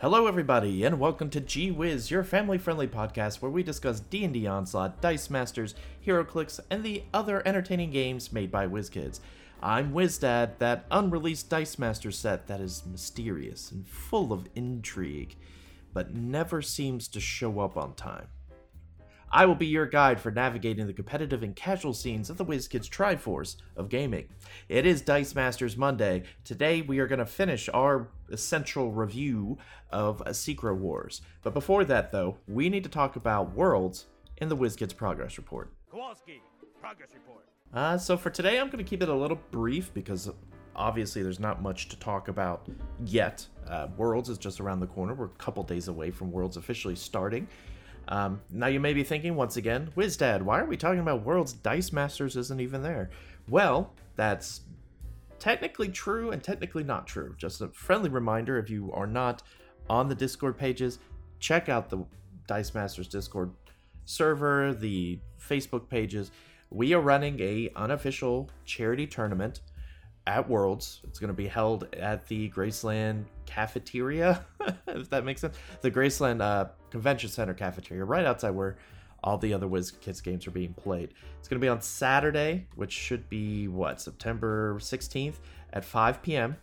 Hello, everybody, and welcome to Gee Whiz, your family-friendly podcast where we discuss D&D Onslaught, Dice Masters, HeroClix, and the other entertaining games made by WizKids. I'm WizDad, that unreleased Dice Master set that is mysterious and full of intrigue, but never seems to show up on time. I will be your guide for navigating the competitive and casual scenes of the WizKids Triforce of gaming. It is Dice Masters Monday. Today we are going to finish our essential review of Secret Wars. But before that, though, we need to talk about Worlds in the WizKids Progress Report. Kowalski, progress report. Uh, so for today, I'm going to keep it a little brief because obviously there's not much to talk about yet. Uh, Worlds is just around the corner. We're a couple days away from Worlds officially starting. Um, now you may be thinking once again, WizDad, why are we talking about Worlds? Dice Masters isn't even there. Well, that's technically true and technically not true. Just a friendly reminder if you are not on the Discord pages, check out the Dice Masters Discord server, the Facebook pages. We are running a unofficial charity tournament at Worlds. It's going to be held at the Graceland cafeteria, if that makes sense. The Graceland uh, Convention Center cafeteria, right outside where all the other WizKids games are being played. It's going to be on Saturday, which should be what September 16th at 5 p.m.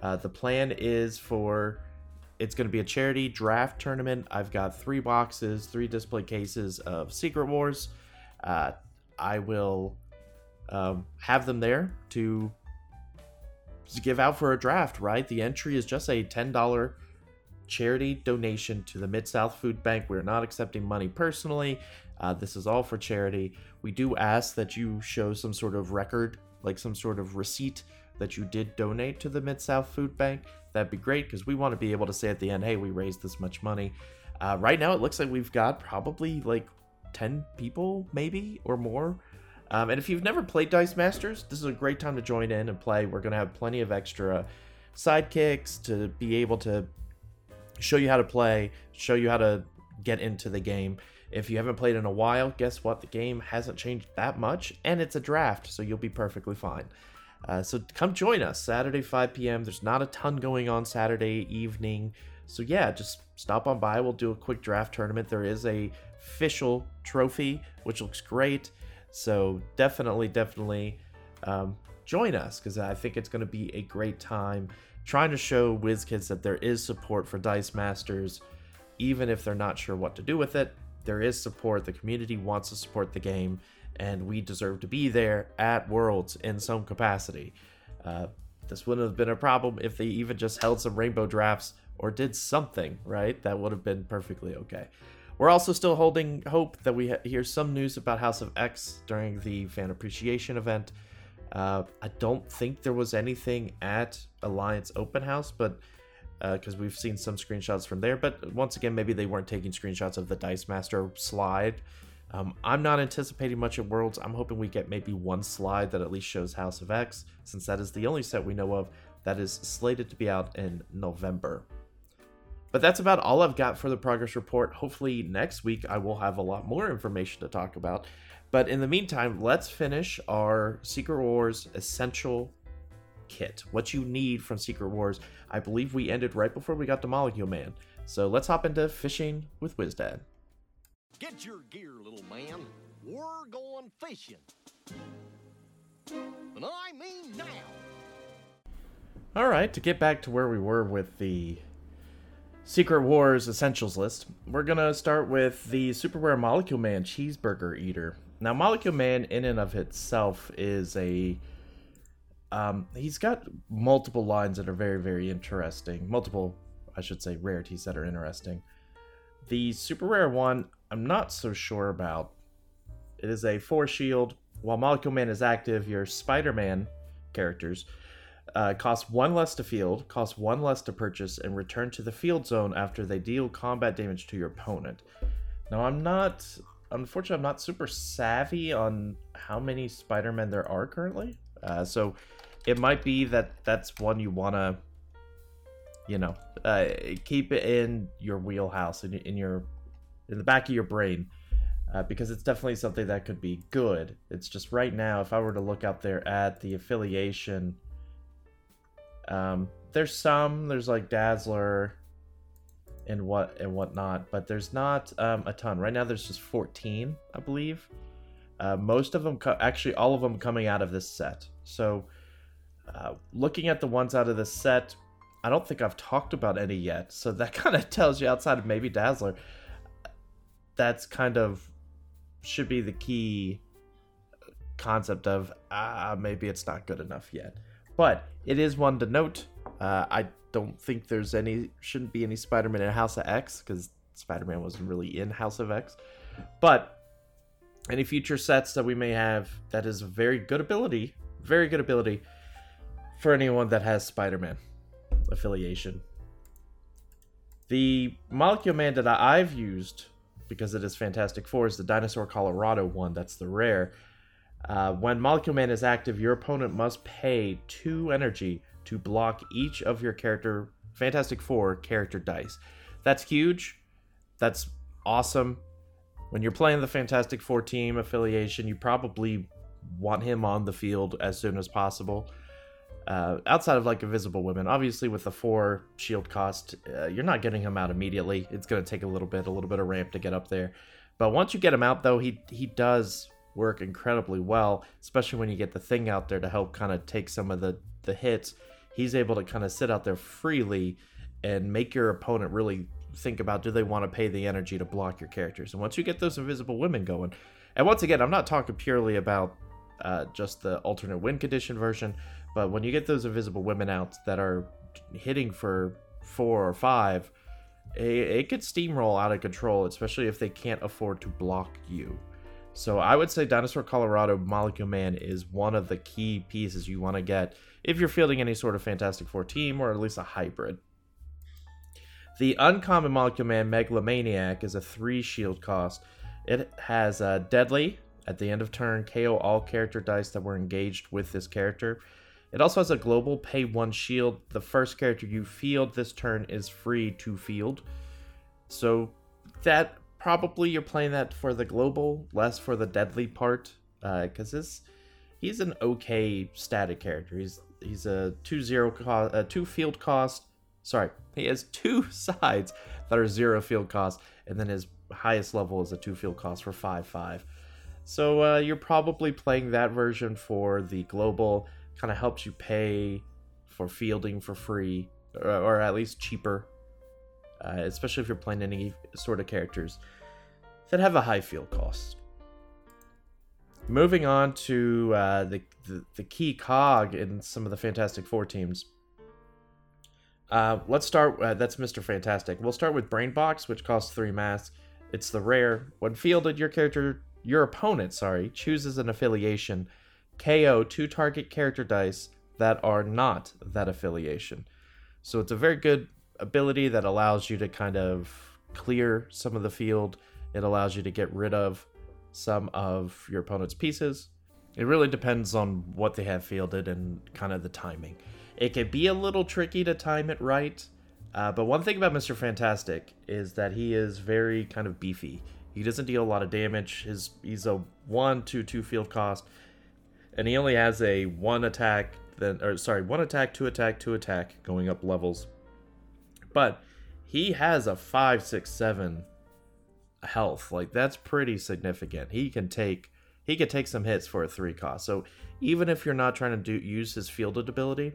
Uh, the plan is for it's going to be a charity draft tournament. I've got three boxes, three display cases of Secret Wars. Uh, I will um, have them there to, to give out for a draft, right? The entry is just a $10 charity donation to the Mid South Food Bank. We're not accepting money personally. Uh, this is all for charity. We do ask that you show some sort of record, like some sort of receipt that you did donate to the Mid South Food Bank. That'd be great because we want to be able to say at the end, hey, we raised this much money. Uh, right now, it looks like we've got probably like 10 people, maybe, or more. Um, and if you've never played Dice Masters, this is a great time to join in and play. We're going to have plenty of extra sidekicks to be able to show you how to play, show you how to get into the game. If you haven't played in a while, guess what? The game hasn't changed that much, and it's a draft, so you'll be perfectly fine. Uh, so come join us Saturday 5 p.m. There's not a ton going on Saturday evening, so yeah, just stop on by. We'll do a quick draft tournament. There is a official trophy, which looks great. So definitely, definitely um, join us because I think it's going to be a great time trying to show WizKids that there is support for Dice Masters, even if they're not sure what to do with it. There is support. The community wants to support the game, and we deserve to be there at Worlds in some capacity. Uh, this wouldn't have been a problem if they even just held some rainbow drafts or did something, right? That would have been perfectly okay. We're also still holding hope that we hear some news about House of X during the fan appreciation event. Uh, I don't think there was anything at Alliance Open House, but because uh, we've seen some screenshots from there. But once again, maybe they weren't taking screenshots of the Dice Master slide. Um, I'm not anticipating much at Worlds. I'm hoping we get maybe one slide that at least shows House of X, since that is the only set we know of that is slated to be out in November. But that's about all I've got for the progress report. Hopefully, next week I will have a lot more information to talk about. But in the meantime, let's finish our Secret Wars Essential Kit. What you need from Secret Wars. I believe we ended right before we got to Molecule Man. So let's hop into fishing with WizDad. Get your gear, little man. We're going fishing. And I mean now. All right, to get back to where we were with the Secret Wars Essentials list, we're gonna start with the Super Rare Molecule Man Cheeseburger Eater. Now, Molecule Man, in and of itself, is a. Um, he's got multiple lines that are very, very interesting. Multiple, I should say, rarities that are interesting. The super rare one, I'm not so sure about. It is a four shield. While Molecule Man is active, your Spider Man characters uh, cost one less to field, cost one less to purchase, and return to the field zone after they deal combat damage to your opponent. Now, I'm not unfortunately, I'm not super savvy on how many Spider-Men there are currently. Uh, so it might be that that's one you want to, you know, uh, keep it in your wheelhouse, in, in your, in the back of your brain. Uh, because it's definitely something that could be good. It's just right now, if I were to look out there at the affiliation, um, there's some, there's like Dazzler, and what and whatnot. But there's not um, a ton right now. There's just 14, I believe. Uh, most of them, co- actually, all of them coming out of this set. So, uh, looking at the ones out of this set, I don't think I've talked about any yet. So that kind of tells you, outside of maybe Dazzler, that's kind of should be the key concept of ah maybe it's not good enough yet. But it is one to note. Uh, I don't think there's any shouldn't be any Spider-Man in House of X because Spider-Man wasn't really in House of X. But any future sets that we may have, that is a very good ability, very good ability for anyone that has Spider-Man affiliation. The Molecule Man that I've used because it is Fantastic Four is the Dinosaur Colorado one. That's the rare. Uh, when Molecule Man is active, your opponent must pay two energy to block each of your character Fantastic Four character dice. That's huge. That's awesome. When you're playing the Fantastic Four team affiliation, you probably want him on the field as soon as possible. Uh, outside of like Invisible Women, obviously with the four shield cost, uh, you're not getting him out immediately. It's going to take a little bit, a little bit of ramp to get up there. But once you get him out, though, he he does work incredibly well, especially when you get the thing out there to help kind of take some of the the hits. He's able to kind of sit out there freely and make your opponent really think about do they want to pay the energy to block your characters. And once you get those invisible women going, and once again, I'm not talking purely about uh, just the alternate win condition version, but when you get those invisible women out that are hitting for four or five, it, it could steamroll out of control, especially if they can't afford to block you. So I would say Dinosaur Colorado Molecule Man is one of the key pieces you want to get if you're fielding any sort of Fantastic Four team or at least a hybrid. The uncommon Molecule Man Megalomaniac is a three shield cost. It has a Deadly at the end of turn, KO all character dice that were engaged with this character. It also has a global pay one shield. The first character you field this turn is free to field. So that probably you're playing that for the global, less for the deadly part, because uh, this he's an okay static character. He's he's a two zero cost, a two field cost. Sorry, he has two sides that are zero field cost, and then his highest level is a two field cost for five five. So uh, you're probably playing that version for the global. Kind of helps you pay for fielding for free, or, or at least cheaper. Uh, especially if you're playing any sort of characters that have a high field cost. Moving on to uh, the, the, the key cog in some of the Fantastic Four teams. Uh, let's start. Uh, that's Mr. Fantastic. We'll start with Brainbox, which costs three mask. It's the rare. When fielded, your character your opponent, sorry, chooses an affiliation, KO two target character dice that are not that affiliation. So it's a very good ability that allows you to kind of clear some of the field. It allows you to get rid of some of your opponent's pieces. It really depends on what they have fielded and kind of the timing. It can be a little tricky to time it right, uh, but one thing about Mr. Fantastic is that he is very kind of beefy. He doesn't deal a lot of damage. His he's a one two two field cost, and he only has a one attack then or sorry one attack two attack two attack going up levels. But he has a five six seven health. Like that's pretty significant. He can take he can take some hits for a three cost. So even if you're not trying to do use his fielded ability,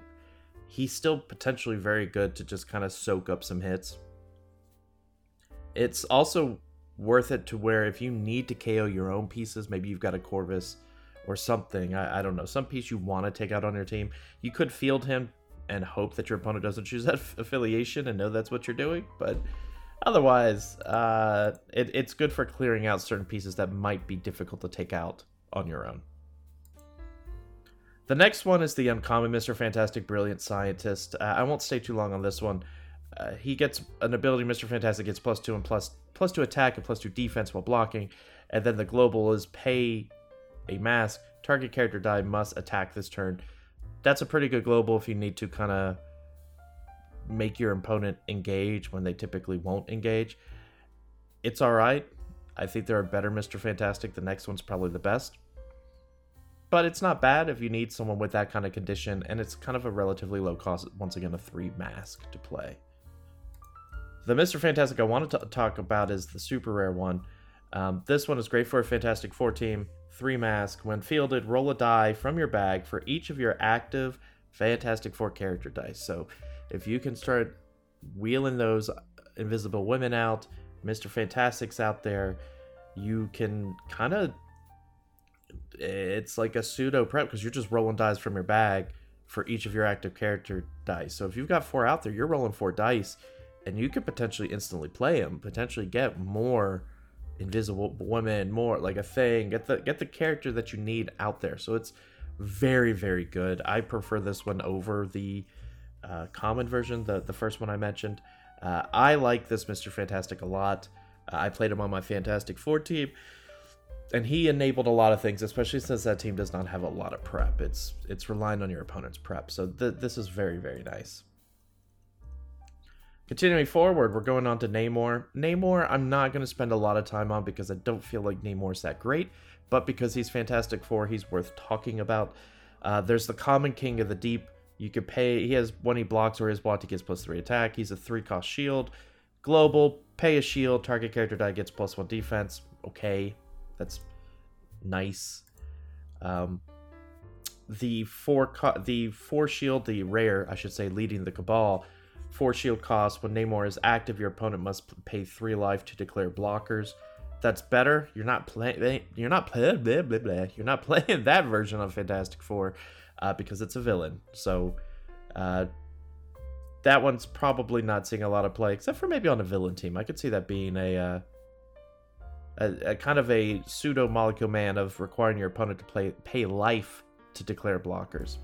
he's still potentially very good to just kind of soak up some hits. It's also worth it to where if you need to KO your own pieces, maybe you've got a Corvus or something, I, I don't know, some piece you want to take out on your team, you could field him and hope that your opponent doesn't choose that f- affiliation and know that's what you're doing. But otherwise, uh, it, it's good for clearing out certain pieces that might be difficult to take out on your own. The next one is the uncommon Mr. Fantastic Brilliant Scientist. Uh, I won't stay too long on this one. Uh, he gets an ability. Mr. Fantastic gets plus two and plus plus two attack and plus two defense while blocking, and then the global is pay a mask. Target character die must attack this turn. That's a pretty good global if you need to kind of make your opponent engage when they typically won't engage. It's all right. I think there are better Mr. Fantastic. The next one's probably the best. But it's not bad if you need someone with that kind of condition, and it's kind of a relatively low cost, once again, a three mask to play. the Mr. Fantastic I wanted to talk about is the super rare one. Um, this one is great for a Fantastic Four team. Three mask. When fielded, roll a die from your bag for each of your active Fantastic Four character dice. So if you can start wheeling those Invisible Women out, Mr. Fantastic's out there, you can kind of. It's like a pseudo prep because you're just rolling dice from your bag for each of your active character dice. So if you've got four out there, you're rolling four dice, and you could potentially instantly play them, potentially get more invisible women, more like a thing, get the get the character that you need out there. So it's very very good. I prefer this one over the uh, common version, the the first one I mentioned. Uh, I like this Mister Fantastic a lot. Uh, I played him on my Fantastic Four team, and he enabled a lot of things, especially since that team does not have a lot of prep. It's it's relying on your opponent's prep, so th- this is very very nice. Continuing forward, we're going on to Namor. Namor, I'm not going to spend a lot of time on because I don't feel like Namor's that great, but because he's Fantastic Four, he's worth talking about. Uh, there's the Common King of the Deep. You could pay. He has when he blocks or is blocked, he gets plus three attack. He's a three cost shield. Global, pay a shield. Target character die gets plus one defense. Okay, that's nice. Um, the four co- the four shield, the rare, I should say, leading the Cabal. Four shield cost. When Namor is active, your opponent must pay three life to declare blockers. That's better. You're not playing. You're not playing. Blah, blah, blah. You're not playing that version of Fantastic Four uh, because it's a villain. So uh, that one's probably not seeing a lot of play, except for maybe on a villain team. I could see that being a uh, a, a, kind of a pseudo molecule man of requiring your opponent to play pay life to declare blockers.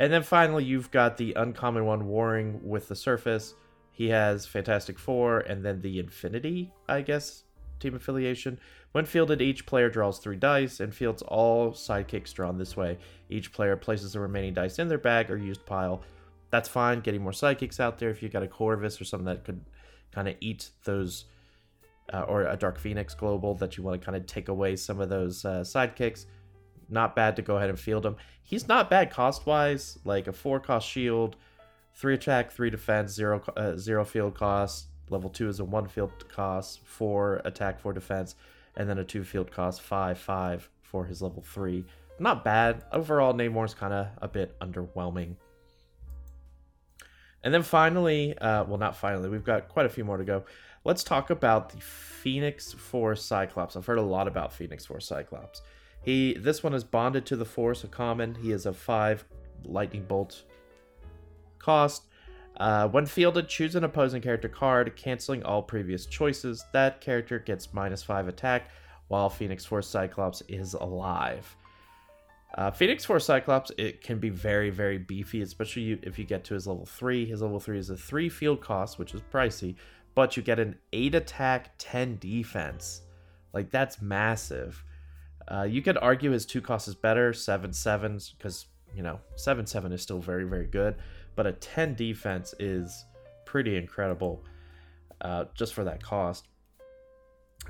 And then finally, you've got the uncommon one warring with the surface. He has Fantastic Four and then the Infinity, I guess, team affiliation. When fielded, each player draws three dice and fields all sidekicks drawn this way. Each player places the remaining dice in their bag or used pile. That's fine, getting more sidekicks out there if you got a Corvus or something that could kind of eat those, uh, or a Dark Phoenix Global that you want to kind of take away some of those uh, sidekicks not bad to go ahead and field him. He's not bad cost wise, like a four cost shield, three attack, three defense, zero uh, zero field cost. Level two is a one field cost, four attack, four defense, and then a two field cost, five five for his level three. Not bad overall. Namor's kind of a bit underwhelming. And then finally, uh, well, not finally, we've got quite a few more to go. Let's talk about the Phoenix Force Cyclops. I've heard a lot about Phoenix Force Cyclops. He this one is bonded to the force, a common. He is a five lightning bolt cost. Uh, when fielded, choose an opposing character card, canceling all previous choices. That character gets minus five attack, while Phoenix Force Cyclops is alive. Uh, Phoenix Force Cyclops it can be very very beefy, especially if you get to his level three. His level three is a three field cost, which is pricey, but you get an eight attack, ten defense. Like that's massive. Uh, you could argue his two cost is better, seven sevens, because you know seven seven is still very very good, but a ten defense is pretty incredible, uh, just for that cost.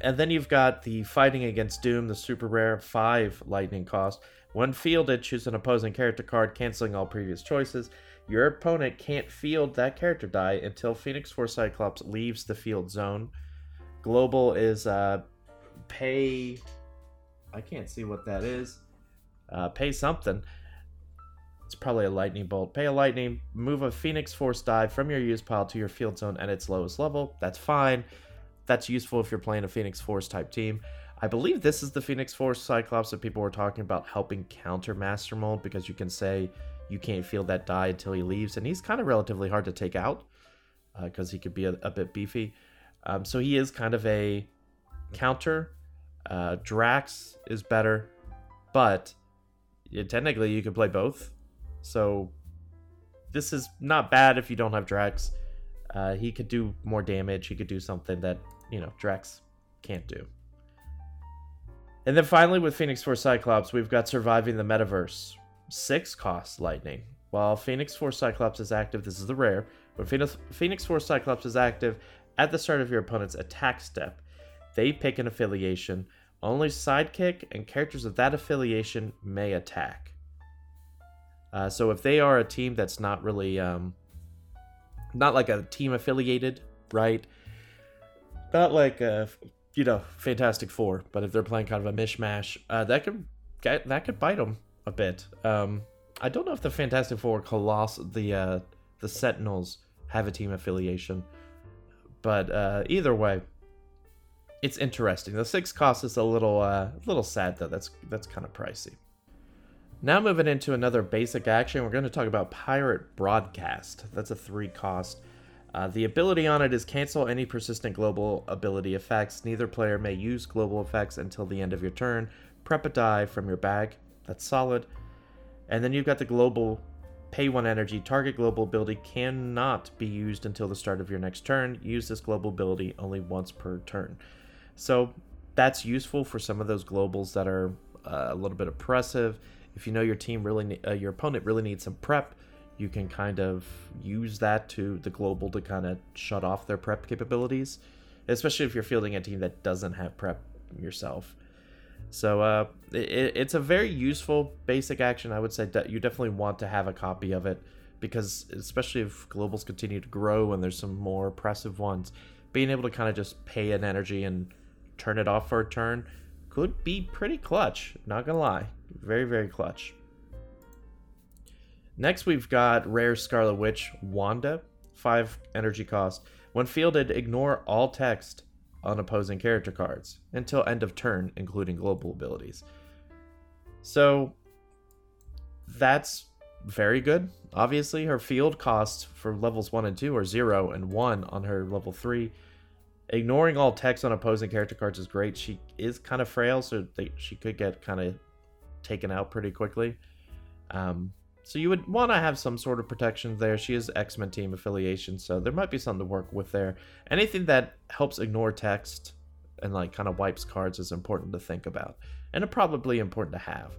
And then you've got the fighting against Doom, the super rare five lightning cost. When fielded, choose an opposing character card, canceling all previous choices. Your opponent can't field that character die until Phoenix Force Cyclops leaves the field zone. Global is uh, pay I can't see what that is. Uh, pay something. It's probably a lightning bolt. Pay a lightning. Move a Phoenix Force die from your use pile to your field zone at its lowest level. That's fine. That's useful if you're playing a Phoenix Force type team. I believe this is the Phoenix Force Cyclops that people were talking about helping counter Master Mold because you can say you can't field that die until he leaves, and he's kind of relatively hard to take out because uh, he could be a, a bit beefy. Um, so he is kind of a counter uh, Drax is better, but technically you could play both. So this is not bad if you don't have Drax. Uh, he could do more damage. He could do something that you know Drax can't do. And then finally, with Phoenix Force Cyclops, we've got surviving the metaverse. Six cost lightning. While Phoenix Force Cyclops is active, this is the rare. When Phoenix, Phoenix Force Cyclops is active, at the start of your opponent's attack step, they pick an affiliation. Only sidekick and characters of that affiliation may attack. Uh, so if they are a team that's not really um, not like a team affiliated, right? Not like a you know Fantastic Four, but if they're playing kind of a mishmash, uh, that could get, that could bite them a bit. Um, I don't know if the Fantastic Four, Coloss, the uh, the Sentinels have a team affiliation, but uh, either way, it's interesting. The six cost is a little uh, little sad though. That's that's kind of pricey. Now moving into another basic action, we're going to talk about Pirate Broadcast. That's a three cost. Uh, the ability on it is cancel any persistent global ability effects. Neither player may use global effects until the end of your turn. Prep a die from your bag. That's solid. And then you've got the global pay one energy. Target global ability cannot be used until the start of your next turn. Use this global ability only once per turn. So that's useful for some of those globals that are uh, a little bit oppressive if you know your team really, uh, your opponent really needs some prep, you can kind of use that to the global to kind of shut off their prep capabilities, especially if you're fielding a team that doesn't have prep yourself. So uh, it, it's a very useful basic action. I would say that you definitely want to have a copy of it because, especially if globals continue to grow and there's some more oppressive ones, being able to kind of just pay an energy and turn it off for a turn could be pretty clutch. Not gonna lie. Very, very clutch. Next, we've got Rare Scarlet Witch Wanda, 5 energy cost. When fielded, ignore all text on opposing character cards until end of turn, including global abilities. So, that's very good. Obviously, her field costs for levels 1 and 2 are 0 and 1 on her level 3. Ignoring all text on opposing character cards is great. She is kind of frail, so they, she could get kind of taken out pretty quickly. Um, so you would want to have some sort of protection there. She is X Men team affiliation, so there might be something to work with there. Anything that helps ignore text and like kind of wipes cards is important to think about, and probably important to have.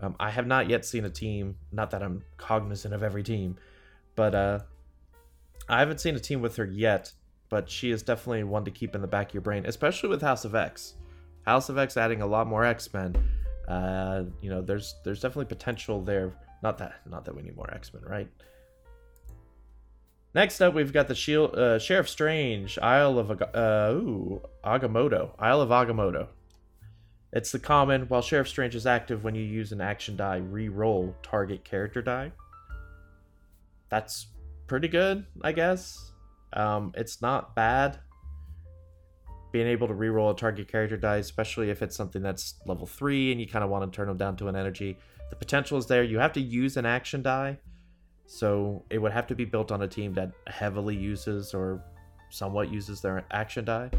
Um, I have not yet seen a team. Not that I'm cognizant of every team, but uh, I haven't seen a team with her yet. But she is definitely one to keep in the back of your brain, especially with House of X. House of X adding a lot more X Men uh, you know, there's there's definitely potential there. Not that not that we need more X Men, right? Next up, we've got the Shield uh, Sheriff Strange, Isle of uh, ooh, Agamotto, Isle of Agamotto. It's the common. While Sheriff Strange is active, when you use an action die, re-roll target character die. That's pretty good, I guess. Um, it's not bad being able to reroll a target character die, especially if it's something that's level three and you kind of want to turn them down to an energy. The potential is there. You have to use an action die, so it would have to be built on a team that heavily uses or somewhat uses their action die.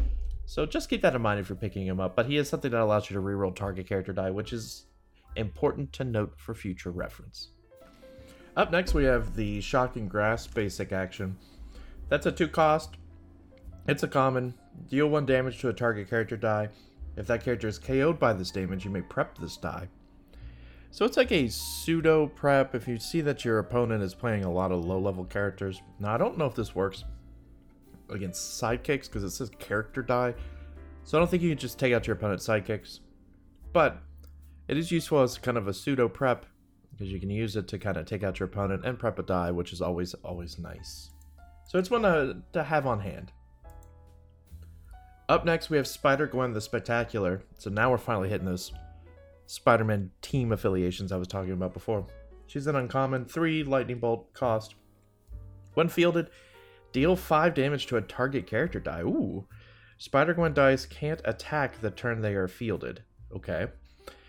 So just keep that in mind if you're picking him up. But he is something that allows you to reroll target character die, which is important to note for future reference. Up next, we have the Shocking Grasp basic action. That's a two cost. It's a common. Deal one damage to a target character die. If that character is KO'd by this damage, you may prep this die. So it's like a pseudo prep if you see that your opponent is playing a lot of low level characters. Now, I don't know if this works against sidekicks because it says character die. So I don't think you can just take out your opponent's sidekicks. But it is useful as kind of a pseudo prep because you can use it to kind of take out your opponent and prep a die, which is always, always nice. So it's one to, to have on hand. Up next, we have Spider Gwen the Spectacular. So now we're finally hitting those Spider Man team affiliations I was talking about before. She's an uncommon, 3 lightning bolt cost. When fielded, deal 5 damage to a target character die. Ooh. Spider Gwen dice can't attack the turn they are fielded. Okay.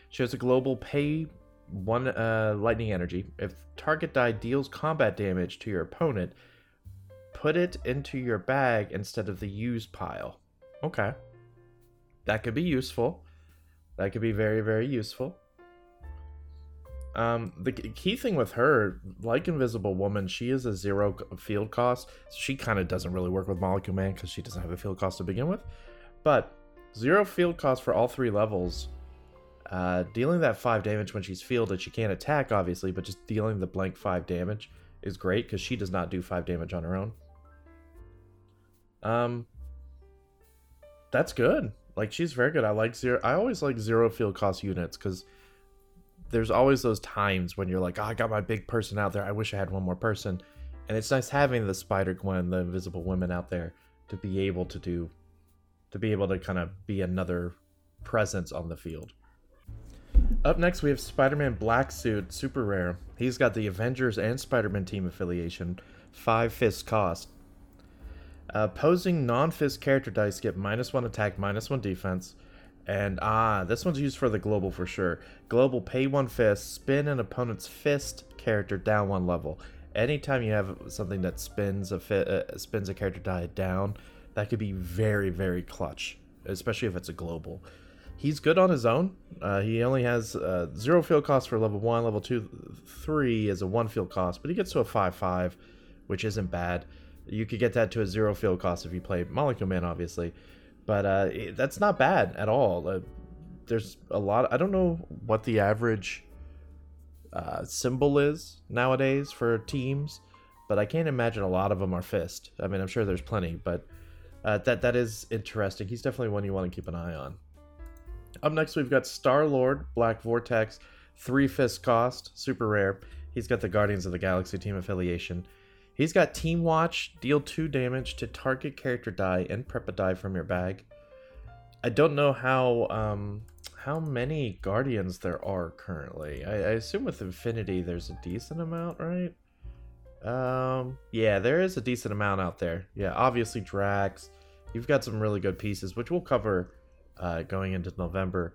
She has a global pay 1 uh, lightning energy. If target die deals combat damage to your opponent, put it into your bag instead of the use pile. Okay. That could be useful. That could be very, very useful. Um, the key thing with her, like Invisible Woman, she is a zero field cost. She kind of doesn't really work with Molecule Man because she doesn't have a field cost to begin with. But zero field cost for all three levels. Uh, dealing that five damage when she's fielded, she can't attack obviously, but just dealing the blank five damage is great because she does not do five damage on her own. Um, that's good. Like she's very good. I like zero. I always like zero field cost units because there's always those times when you're like, oh, I got my big person out there. I wish I had one more person, and it's nice having the Spider Gwen, the Invisible Women out there to be able to do, to be able to kind of be another presence on the field. Up next, we have Spider Man Black Suit, super rare. He's got the Avengers and Spider Man team affiliation, 5 fist cost. Opposing non fist character dice get minus 1 attack, minus 1 defense. And ah, this one's used for the global for sure. Global pay 1 fist, spin an opponent's fist character down 1 level. Anytime you have something that spins a fi- uh, spins a character die down, that could be very very clutch, especially if it's a global he's good on his own. Uh, he only has uh, zero field cost for level one, level two, three is a one field cost, but he gets to a five five, which isn't bad. You could get that to a zero field cost if you play Molecule Man, obviously, but uh, that's not bad at all. Uh, there's a lot. I don't know what the average uh, symbol is nowadays for teams, but I can't imagine a lot of them are fist. I mean, I'm sure there's plenty, but uh, that that is interesting. He's definitely one you want to keep an eye on. Up next, we've got Star Lord, Black Vortex, three fist cost, super rare. He's got the Guardians of the Galaxy team affiliation. He's got Team Watch, deal two damage to target character die and prep a die from your bag. I don't know how um, how many Guardians there are currently. I, I assume with Infinity there's a decent amount, right? Um, yeah, there is a decent amount out there. Yeah, obviously Drax. You've got some really good pieces, which we'll cover uh, going into November.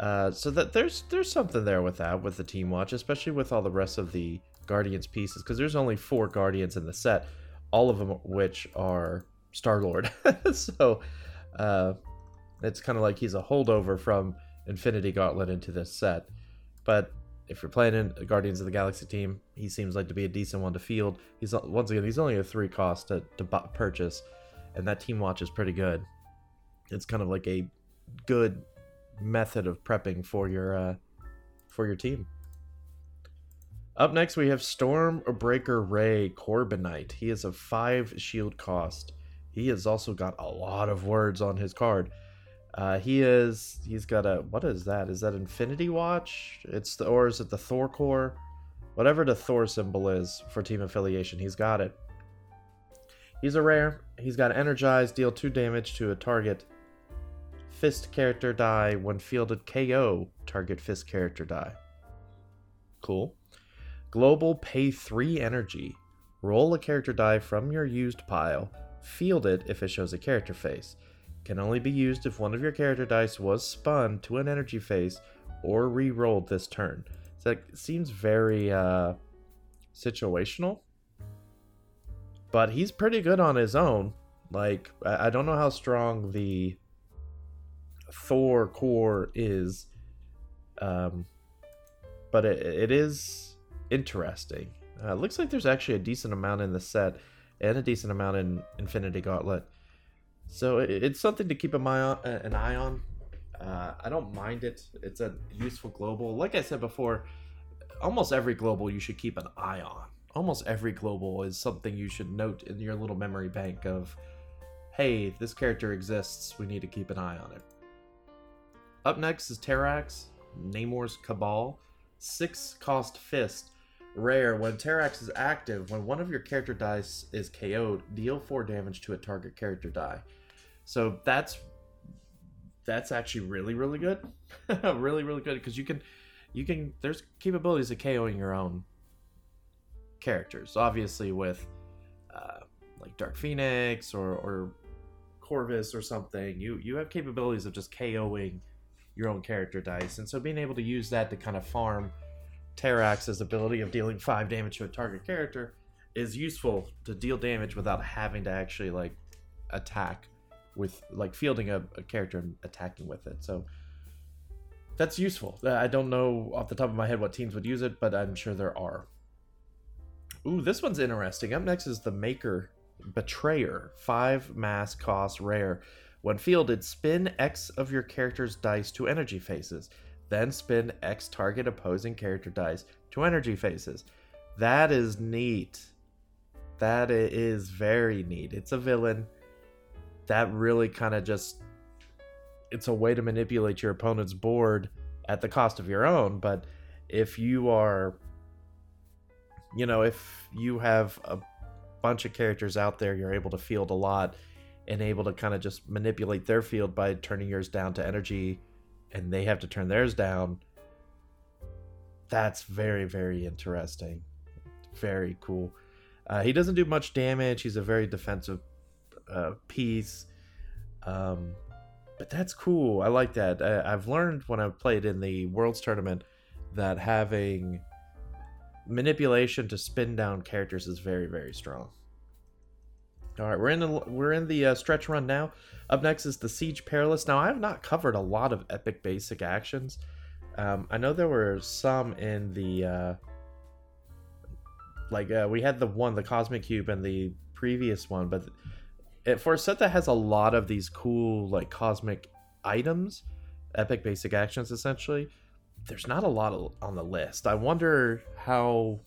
Uh, so that there's there's something there with that with the team watch, especially with all the rest of the Guardians pieces, because there's only four Guardians in the set, all of them which are Star Lord. so uh, it's kind of like he's a holdover from Infinity Gauntlet into this set. But if you're playing in Guardians of the Galaxy team, he seems like to be a decent one to field. He's once again he's only a three cost to, to purchase, and that team watch is pretty good. It's kind of like a good method of prepping for your uh, for your team. Up next, we have Stormbreaker Ray Korbinite. He is a five shield cost. He has also got a lot of words on his card. Uh, he is he's got a what is that? Is that Infinity Watch? It's the or is it the Thor Corps? Whatever the Thor symbol is for team affiliation, he's got it. He's a rare. He's got energized, deal two damage to a target fist character die when fielded KO target fist character die. Cool. Global pay 3 energy. Roll a character die from your used pile. Field it if it shows a character face. Can only be used if one of your character dice was spun to an energy face or re-rolled this turn. So that seems very uh, situational. But he's pretty good on his own. Like I don't know how strong the Thor Corps is. Um, but it, it is interesting. Uh, looks like there's actually a decent amount in the set and a decent amount in Infinity Gauntlet. So it, it's something to keep an eye on. An eye on. Uh, I don't mind it. It's a useful global. Like I said before, almost every global you should keep an eye on. Almost every global is something you should note in your little memory bank of, hey, this character exists. We need to keep an eye on it. Up next is Terrax, Namor's Cabal. Six cost fist. Rare. When Terrax is active, when one of your character dice is KO'd, deal four damage to a target character die. So that's that's actually really really good, really really good because you can you can there's capabilities of KOing your own characters. Obviously with uh, like Dark Phoenix or or Corvus or something, you you have capabilities of just KOing your own character dice. And so being able to use that to kind of farm Terrax's ability of dealing five damage to a target character is useful to deal damage without having to actually like attack with like fielding a, a character and attacking with it. So that's useful. Uh, I don't know off the top of my head what teams would use it, but I'm sure there are. Ooh, this one's interesting. Up next is the Maker Betrayer. Five mask cost rare. When fielded, spin X of your character's dice to energy faces. Then spin X target opposing character dice to energy faces. That is neat. That is very neat. It's a villain. That really kind of just. It's a way to manipulate your opponent's board at the cost of your own. But if you are. You know, if you have a bunch of characters out there, you're able to field a lot and able to kind of just manipulate their field by turning yours down to energy and they have to turn theirs down. That's very, very interesting. Very cool. Uh, he doesn't do much damage. He's a very defensive uh, piece. Um, but that's cool. I like that. I, I've learned when I've played in the Worlds tournament that having manipulation to spin down characters is very, very strong. All right, we're in the we're in the uh, stretch run now. Up next is the Siege Perilous. Now I have not covered a lot of epic basic actions. Um, I know there were some in the uh, like uh, we had the one the Cosmic Cube and the previous one, but it, for a set that has a lot of these cool like cosmic items, epic basic actions essentially, there's not a lot on the list. I wonder how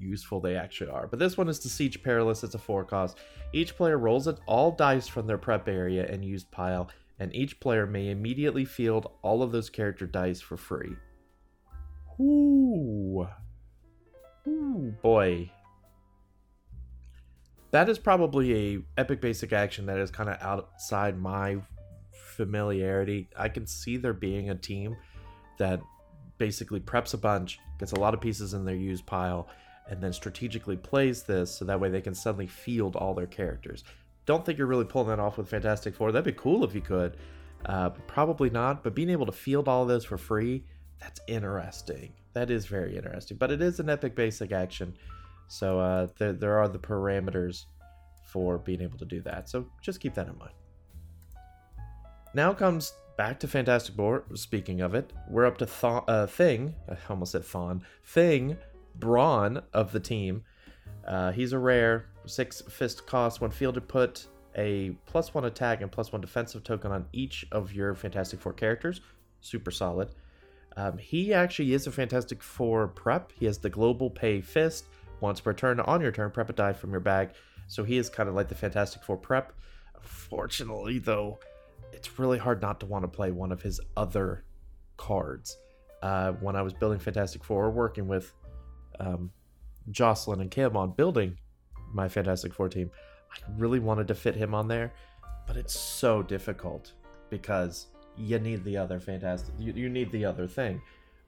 useful they actually are. But this one is the Siege Perilous. It's a four cost. Each player rolls all dice from their prep area and used pile, and each player may immediately field all of those character dice for free. Ooh. Ooh, boy. That is probably a epic basic action that is kind of outside my familiarity. I can see there being a team that basically preps a bunch, gets a lot of pieces in their used pile, and then strategically plays this so that way they can suddenly field all their characters. Don't think you're really pulling that off with Fantastic Four. That'd be cool if you could. Uh, probably not, but being able to field all those for free, that's interesting. That is very interesting. But it is an epic basic action. So uh, there, there are the parameters for being able to do that. So just keep that in mind. Now comes back to Fantastic Four. Speaking of it, we're up to Th- uh, Thing. I almost said Thawne. Thing Brawn of the team. Uh, he's a rare, six fist cost. When fielded, put a plus one attack and plus one defensive token on each of your Fantastic Four characters. Super solid. Um, he actually is a Fantastic Four prep. He has the global pay fist. Once per turn, on your turn, prep a die from your bag. So he is kind of like the Fantastic Four prep. Fortunately, though, it's really hard not to want to play one of his other cards. Uh, when I was building Fantastic Four, working with um, Jocelyn and Kim on building my Fantastic Four team, I really wanted to fit him on there, but it's so difficult because you need the other fantastic, you, you need the other thing,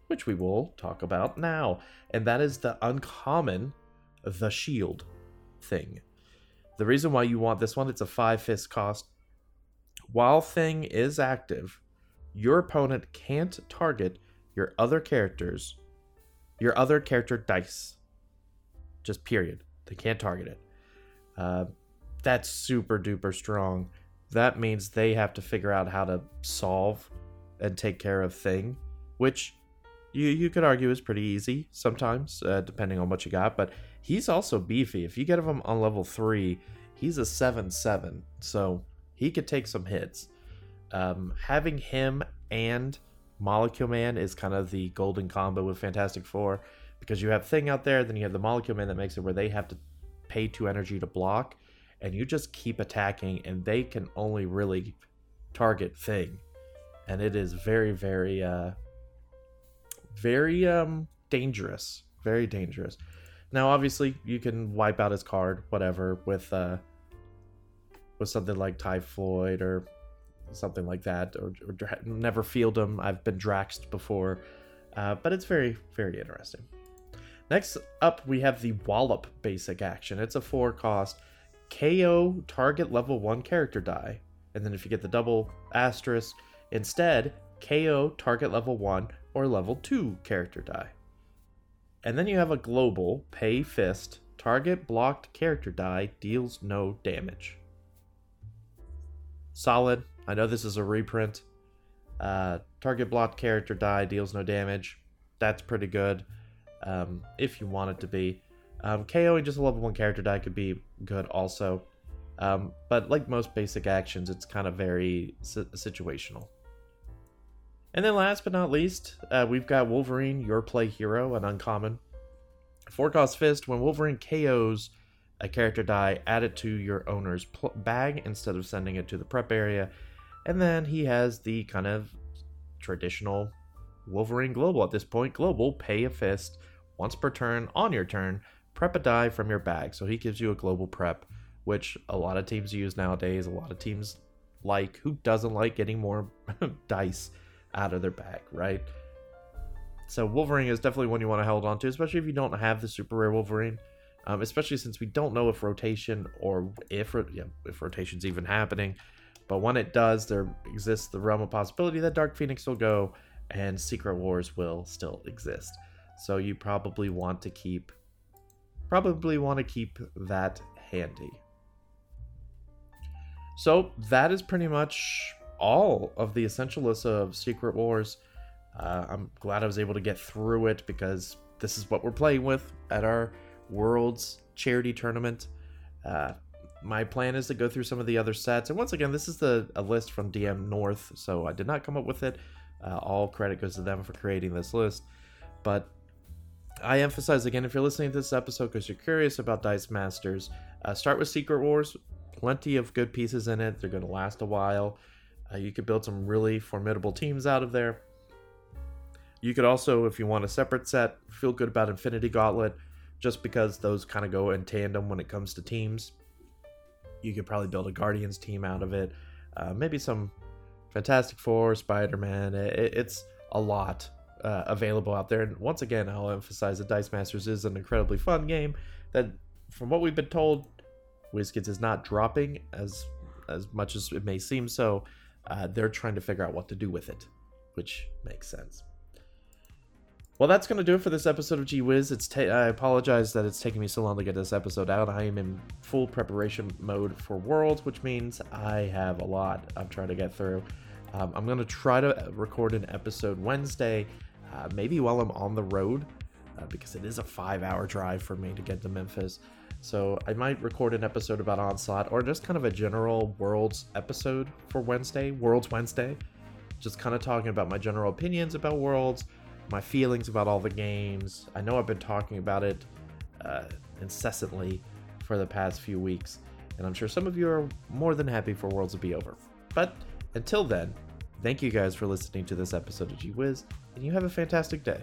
which we will talk about now, and that is the uncommon, the shield thing. The reason why you want this one, it's a five fist cost. While thing is active, your opponent can't target your other characters your other character dice. Just period. They can't target it. Uh, that's super duper strong. That means they have to figure out how to solve and take care of thing, which you you could argue is pretty easy sometimes, uh, depending on what you got. But he's also beefy. If you get him on level three, he's a seven seven, so he could take some hits. Um, having him and Molecule Man is kind of the golden combo with Fantastic Four because you have Thing out there, then you have the Molecule Man that makes it where they have to pay two energy to block, and you just keep attacking, and they can only really target Thing, and it is very, very, uh, very um dangerous, very dangerous. Now, obviously, you can wipe out his card, whatever, with uh, with something like Typhoid or something like that, or, or never field them. I've been Draxed before, uh, but it's very, very interesting. Next up, we have the Wallop basic action. It's a four cost KO target level one character die, and then if you get the double asterisk, instead KO target level one or level two character die. And then you have a global pay fist target blocked character die deals no damage. Solid, I know this is a reprint. Uh, target blocked character die deals no damage. That's pretty good. Um, if you want it to be. Um, KOing just a level 1 character die could be good also. Um, but like most basic actions, it's kind of very si- situational. And then last but not least, uh, we've got Wolverine, your play hero, an uncommon. Four cost fist, when Wolverine KOs a character die, add it to your owner's pl- bag instead of sending it to the prep area and then he has the kind of traditional Wolverine Global at this point. Global, pay a fist once per turn on your turn. prep a die from your bag. So he gives you a global prep, which a lot of teams use nowadays. A lot of teams like. Who doesn't like getting more dice out of their bag, right? So Wolverine is definitely one you want to hold on to, especially if you don't have the super rare Wolverine. Um, especially since we don't know if rotation or if yeah, if rotation's even happening. But when it does, there exists the realm of possibility that Dark Phoenix will go and Secret Wars will still exist. So you probably want to keep probably want to keep that handy. So that is pretty much all of the essential list of Secret Wars. Uh, I'm glad I was able to get through it because this is what we're playing with at our Worlds charity tournament. Uh, my plan is to go through some of the other sets, and once again, this is the a list from DM North, so I did not come up with it. Uh, all credit goes to them for creating this list, but I emphasize again if you're listening to this episode because you're curious about Dice Masters, uh, start with Secret Wars. Plenty of good pieces in it. They're going to last a while. Uh, you could build some really formidable teams out of there. You could also, if you want a separate set, feel good about Infinity Gauntlet, just because those kind of go in tandem when it comes to teams. You could probably build a Guardians team out of it. Uh, maybe some Fantastic Four, Spider Man. It, it's a lot uh, available out there. And once again, I'll emphasize that Dice Masters is an incredibly fun game that, from what we've been told, WizKids is not dropping as as much as it may seem so. Uh, they're trying to figure out what to do with it, which makes sense. Well, that's going to do it for this episode of Gee Whiz. It's ta- I apologize that it's taking me so long to get this episode out. I am in full preparation mode for Worlds, which means I have a lot I'm trying to get through. Um, I'm going to try to record an episode Wednesday, uh, maybe while I'm on the road, uh, because it is a five hour drive for me to get to Memphis. So I might record an episode about Onslaught or just kind of a general Worlds episode for Wednesday, Worlds Wednesday. Just kind of talking about my general opinions about Worlds my feelings about all the games. I know I've been talking about it uh, incessantly for the past few weeks, and I'm sure some of you are more than happy for Worlds to be over. But until then, thank you guys for listening to this episode of Gee Whiz, and you have a fantastic day.